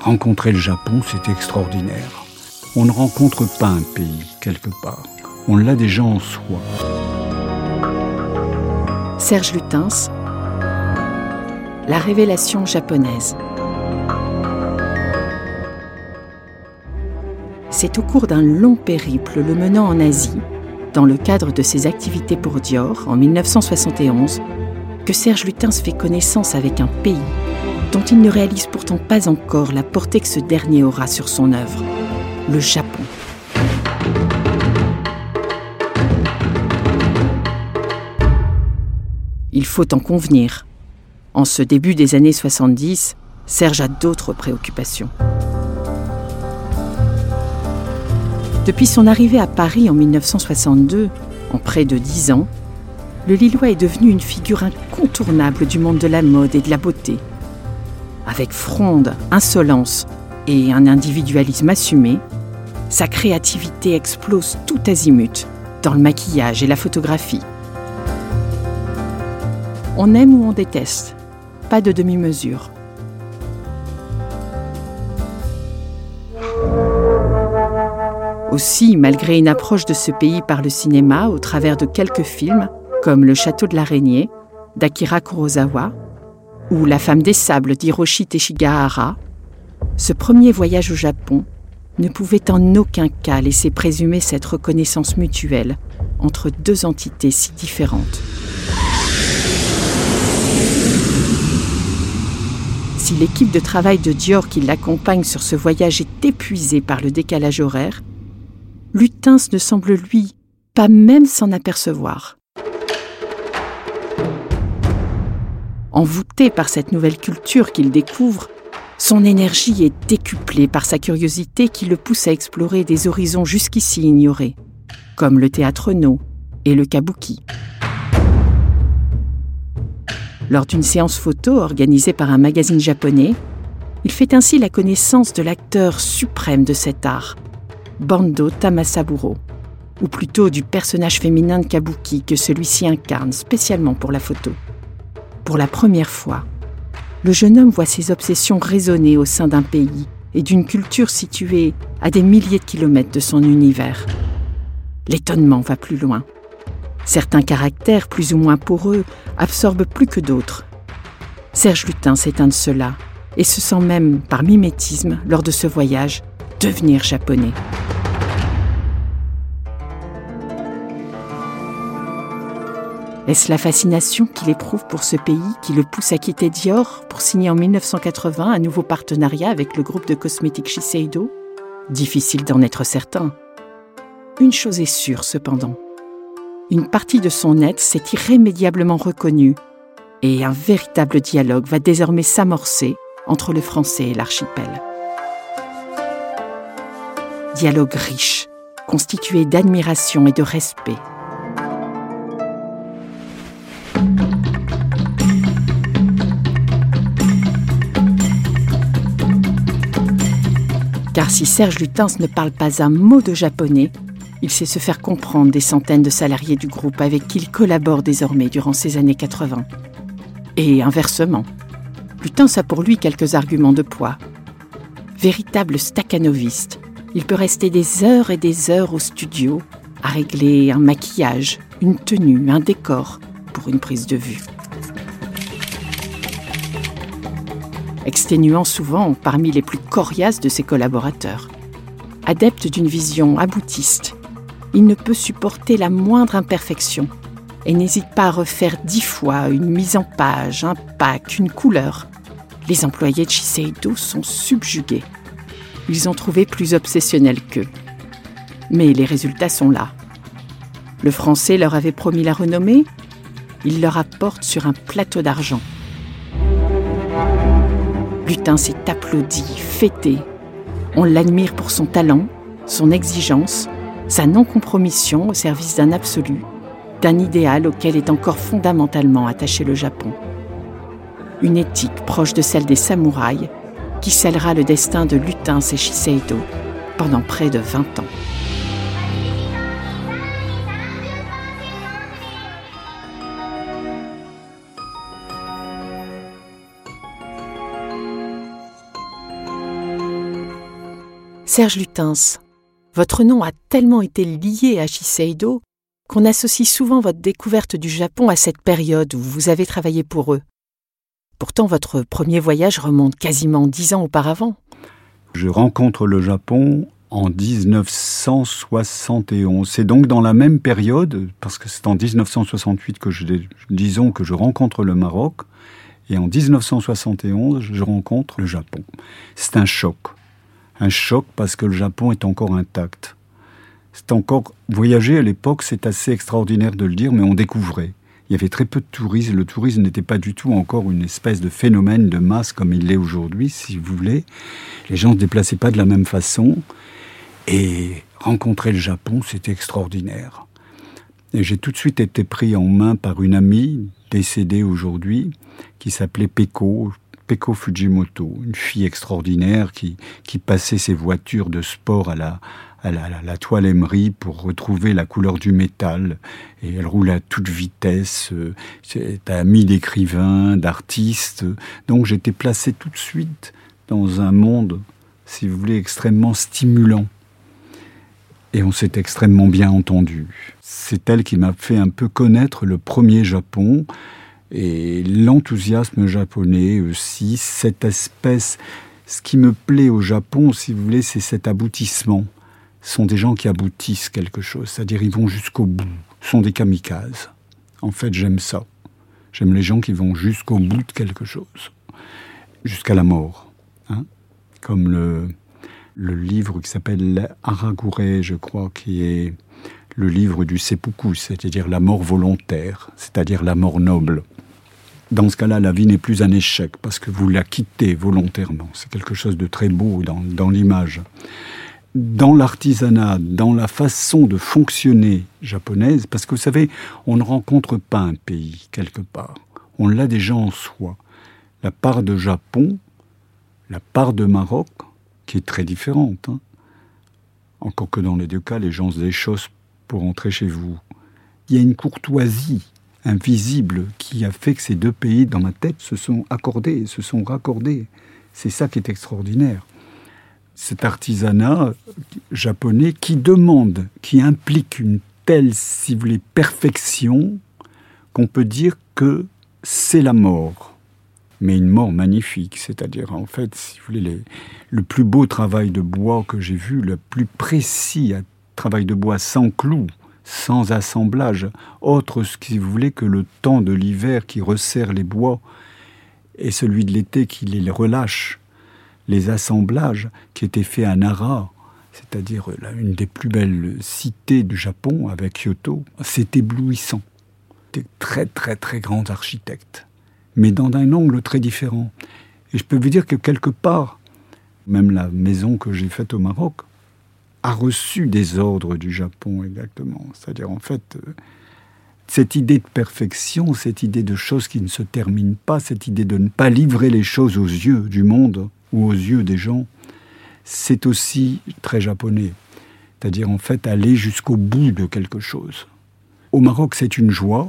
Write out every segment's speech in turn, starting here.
Rencontrer le Japon, c'est extraordinaire. On ne rencontre pas un pays quelque part. On l'a déjà en soi. Serge Lutens, La révélation japonaise. C'est au cours d'un long périple le menant en Asie, dans le cadre de ses activités pour Dior en 1971, que Serge Lutens fait connaissance avec un pays dont il ne réalise pourtant pas encore la portée que ce dernier aura sur son œuvre, le Japon. Il faut en convenir. En ce début des années 70, Serge a d'autres préoccupations. Depuis son arrivée à Paris en 1962, en près de dix ans, le Lillois est devenu une figure incontournable du monde de la mode et de la beauté. Avec fronde, insolence et un individualisme assumé, sa créativité explose tout azimut dans le maquillage et la photographie. On aime ou on déteste, pas de demi-mesure. Aussi, malgré une approche de ce pays par le cinéma au travers de quelques films, comme Le Château de l'Araignée d'Akira Kurosawa ou La femme des sables d'Hiroshi Teshigahara, ce premier voyage au Japon ne pouvait en aucun cas laisser présumer cette reconnaissance mutuelle entre deux entités si différentes. Si l'équipe de travail de Dior qui l'accompagne sur ce voyage est épuisée par le décalage horaire, Lutens ne semble lui pas même s'en apercevoir. Envoûté par cette nouvelle culture qu'il découvre, son énergie est décuplée par sa curiosité qui le pousse à explorer des horizons jusqu'ici ignorés, comme le théâtre no et le kabuki. Lors d'une séance photo organisée par un magazine japonais, il fait ainsi la connaissance de l'acteur suprême de cet art, Bando Tamasaburo, ou plutôt du personnage féminin de Kabuki que celui-ci incarne spécialement pour la photo. Pour la première fois, le jeune homme voit ses obsessions résonner au sein d'un pays et d'une culture située à des milliers de kilomètres de son univers. L'étonnement va plus loin. Certains caractères, plus ou moins poreux, absorbent plus que d'autres. Serge Lutin un de ceux-là, et se sent même, par mimétisme, lors de ce voyage, devenir japonais. Est-ce la fascination qu'il éprouve pour ce pays qui le pousse à quitter Dior pour signer en 1980 un nouveau partenariat avec le groupe de cosmétiques Shiseido? Difficile d'en être certain. Une chose est sûre cependant. Une partie de son être s'est irrémédiablement reconnue et un véritable dialogue va désormais s'amorcer entre le français et l'archipel. Dialogue riche, constitué d'admiration et de respect Si Serge Lutens ne parle pas un mot de japonais, il sait se faire comprendre des centaines de salariés du groupe avec qui il collabore désormais durant ces années 80. Et inversement, Lutens a pour lui quelques arguments de poids. Véritable staccanoviste, il peut rester des heures et des heures au studio à régler un maquillage, une tenue, un décor pour une prise de vue. Exténuant souvent parmi les plus coriaces de ses collaborateurs. Adepte d'une vision aboutiste, il ne peut supporter la moindre imperfection et n'hésite pas à refaire dix fois une mise en page, un pack, une couleur. Les employés de Shiseido sont subjugués. Ils ont trouvé plus obsessionnel qu'eux. Mais les résultats sont là. Le français leur avait promis la renommée, il leur apporte sur un plateau d'argent. Lutin s'est applaudi, fêté. On l'admire pour son talent, son exigence, sa non-compromission au service d'un absolu, d'un idéal auquel est encore fondamentalement attaché le Japon. Une éthique proche de celle des samouraïs qui scellera le destin de Lutin et Shiseido pendant près de 20 ans. Serge Lutens, votre nom a tellement été lié à Shiseido qu'on associe souvent votre découverte du Japon à cette période où vous avez travaillé pour eux. Pourtant, votre premier voyage remonte quasiment dix ans auparavant. Je rencontre le Japon en 1971. C'est donc dans la même période, parce que c'est en 1968 que je, disons que je rencontre le Maroc, et en 1971, je rencontre le Japon. C'est un choc. Un choc parce que le Japon est encore intact. C'est encore voyager à l'époque, c'est assez extraordinaire de le dire, mais on découvrait. Il y avait très peu de tourisme. Le tourisme n'était pas du tout encore une espèce de phénomène de masse comme il l'est aujourd'hui, si vous voulez. Les gens ne se déplaçaient pas de la même façon. Et rencontrer le Japon, c'était extraordinaire. Et j'ai tout de suite été pris en main par une amie décédée aujourd'hui qui s'appelait Peko, Peko Fujimoto, une fille extraordinaire qui, qui passait ses voitures de sport à la, à la, toile émerie pour retrouver la couleur du métal. Et elle roule à toute vitesse. C'est amie d'écrivains, d'artistes. Donc j'étais placé tout de suite dans un monde, si vous voulez, extrêmement stimulant. Et on s'est extrêmement bien entendu. C'est elle qui m'a fait un peu connaître le premier Japon et l'enthousiasme japonais aussi, cette espèce. Ce qui me plaît au Japon, si vous voulez, c'est cet aboutissement. Ce sont des gens qui aboutissent quelque chose, c'est-à-dire ils vont jusqu'au bout, ce sont des kamikazes. En fait, j'aime ça. J'aime les gens qui vont jusqu'au bout de quelque chose, jusqu'à la mort. Hein Comme le, le livre qui s'appelle Aragure, je crois, qui est le livre du seppuku, c'est-à-dire la mort volontaire, c'est-à-dire la mort noble. Dans ce cas-là, la vie n'est plus un échec parce que vous la quittez volontairement. C'est quelque chose de très beau dans, l'image. Dans l'artisanat, dans la façon de fonctionner japonaise, parce que vous savez, on ne rencontre pas un pays quelque part. On l'a déjà en soi. La part de Japon, la part de Maroc, qui est très différente. Hein. Encore que dans les deux cas, les gens se déchaussent pour entrer chez vous. Il y a une courtoisie invisible qui a fait que ces deux pays, dans ma tête, se sont accordés, se sont raccordés. C'est ça qui est extraordinaire. Cet artisanat japonais qui demande, qui implique une telle, si vous voulez, perfection, qu'on peut dire que c'est la mort mais une mort magnifique. C'est-à-dire, en fait, si vous voulez, le plus beau travail de bois que j'ai vu, le plus précis travail de bois sans clous, sans assemblage, autre, si vous voulez, que le temps de l'hiver qui resserre les bois et celui de l'été qui les relâche. Les assemblages qui étaient faits à Nara, c'est-à-dire une des plus belles cités du Japon avec Kyoto, c'est éblouissant. Des très très très grands architectes mais dans un angle très différent. Et je peux vous dire que quelque part, même la maison que j'ai faite au Maroc a reçu des ordres du Japon exactement. C'est-à-dire en fait, euh, cette idée de perfection, cette idée de choses qui ne se terminent pas, cette idée de ne pas livrer les choses aux yeux du monde ou aux yeux des gens, c'est aussi très japonais. C'est-à-dire en fait aller jusqu'au bout de quelque chose. Au Maroc, c'est une joie,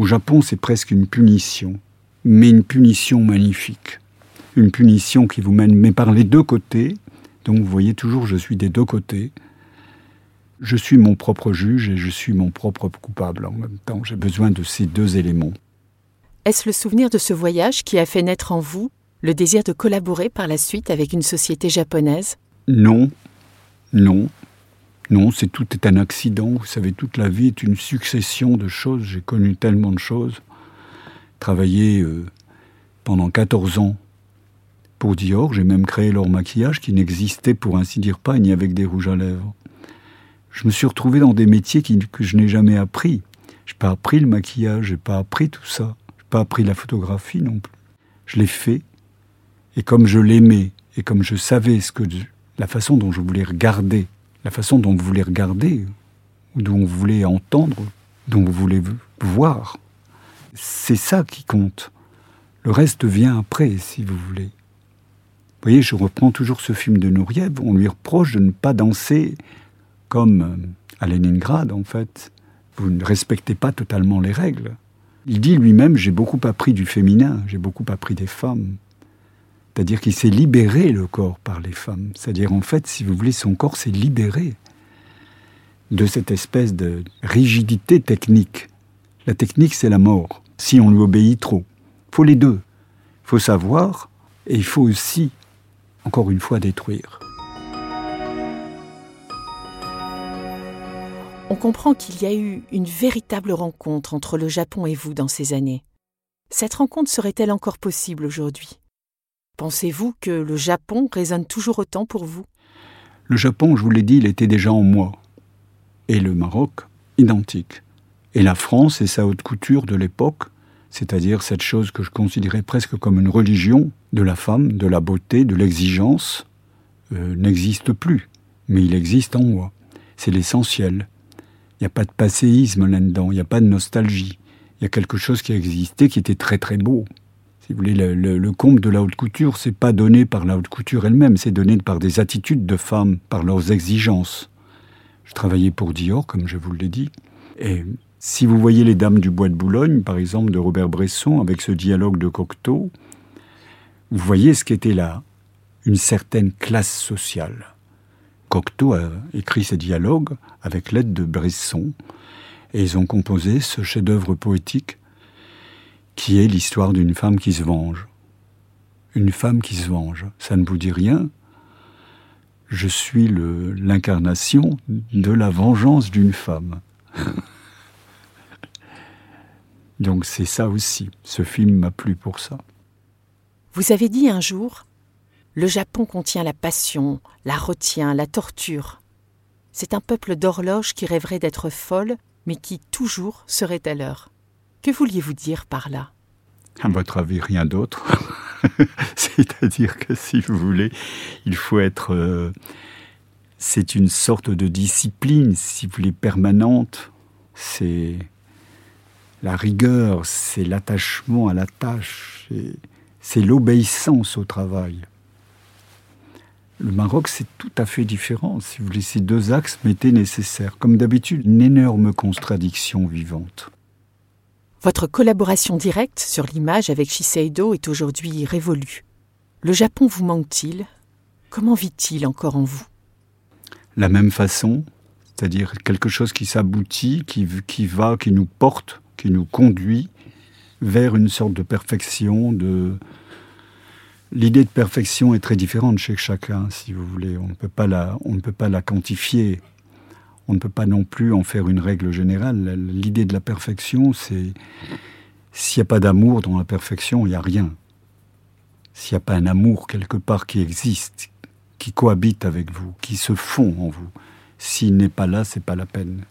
au Japon, c'est presque une punition, mais une punition magnifique. Une punition qui vous mène, mais par les deux côtés. Donc vous voyez toujours, je suis des deux côtés. Je suis mon propre juge et je suis mon propre coupable en même temps. J'ai besoin de ces deux éléments. Est-ce le souvenir de ce voyage qui a fait naître en vous le désir de collaborer par la suite avec une société japonaise? Non, non. Non, c'est tout est un accident. Vous savez, toute la vie est une succession de choses. J'ai connu tellement de choses. Travaillé euh, pendant 14 ans pour Dior. J'ai même créé leur maquillage qui n'existait pour ainsi dire pas ni avec des rouges à lèvres. Je me suis retrouvé dans des métiers que je n'ai jamais appris. Je n'ai pas appris le maquillage, je n'ai pas appris tout ça. Je n'ai pas appris la photographie non plus. Je l'ai fait. Et comme je l'aimais, et comme je savais ce que la façon dont je voulais regarder la façon dont vous voulez regarder, ou dont vous voulez entendre, dont vous voulez voir. C'est ça qui compte. Le reste vient après, si vous voulez. Vous voyez, je reprends toujours ce film de Nouriev. On lui reproche de ne pas danser comme euh, à Leningrad, en fait. Vous ne respectez pas totalement les règles. Il dit lui-même J'ai beaucoup appris du féminin, j'ai beaucoup appris des femmes. C'est-à-dire qu'il s'est libéré le corps par les femmes. C'est-à-dire en fait, si vous voulez, son corps s'est libéré de cette espèce de rigidité technique. La technique, c'est la mort, si on lui obéit trop. Il faut les deux. Il faut savoir et il faut aussi, encore une fois, détruire. On comprend qu'il y a eu une véritable rencontre entre le Japon et vous dans ces années. Cette rencontre serait-elle encore possible aujourd'hui? Pensez-vous que le Japon résonne toujours autant pour vous? Le Japon, je vous l'ai dit, il était déjà en moi et le Maroc identique. Et la France et sa haute couture de l'époque, c'est-à-dire cette chose que je considérais presque comme une religion de la femme, de la beauté, de l'exigence, euh, n'existe plus. Mais il existe en moi. C'est l'essentiel. Il n'y a pas de passéisme là-dedans, il n'y a pas de nostalgie. Il y a quelque chose qui a existé qui était très très beau. Si vous voulez, le, le comble de la haute couture, c'est pas donné par la haute couture elle-même, c'est donné par des attitudes de femmes, par leurs exigences. Je travaillais pour Dior, comme je vous l'ai dit. Et si vous voyez Les Dames du Bois de Boulogne, par exemple, de Robert Bresson, avec ce dialogue de Cocteau, vous voyez ce qu'était là une certaine classe sociale. Cocteau a écrit ces dialogues avec l'aide de Bresson, et ils ont composé ce chef-d'œuvre poétique qui est l'histoire d'une femme qui se venge. Une femme qui se venge. Ça ne vous dit rien je suis l'incarnation de la vengeance d'une femme. Donc c'est ça aussi. Ce film m'a plu pour ça. Vous avez dit un jour, le Japon contient la passion, la retient, la torture. C'est un peuple d'horloges qui rêverait d'être folle, mais qui toujours serait à l'heure. Que vouliez-vous dire par là? À votre avis, rien d'autre. C'est-à-dire que si vous voulez, il faut être... Euh, c'est une sorte de discipline, si vous voulez, permanente. C'est la rigueur, c'est l'attachement à la tâche, c'est l'obéissance au travail. Le Maroc, c'est tout à fait différent. Si vous voulez, ces deux axes m'étaient nécessaires. Comme d'habitude, une énorme contradiction vivante. Votre collaboration directe sur l'image avec Shiseido est aujourd'hui révolue. Le Japon vous manque-t-il? Comment vit-il encore en vous? La même façon, c'est-à-dire quelque chose qui s'aboutit, qui, qui va, qui nous porte, qui nous conduit vers une sorte de perfection, de, L'idée de perfection est très différente chez chacun, si vous voulez. On ne peut pas la, quantifier on ne peut pas non plus en faire une règle générale. L'idée de la perfection, c'est s'il n'y a pas d'amour dans la perfection, il n'y a rien. S'il n'y a pas un amour quelque part qui existe, qui cohabite avec vous, qui se fond en vous, s'il n'est pas là, c'est pas la peine.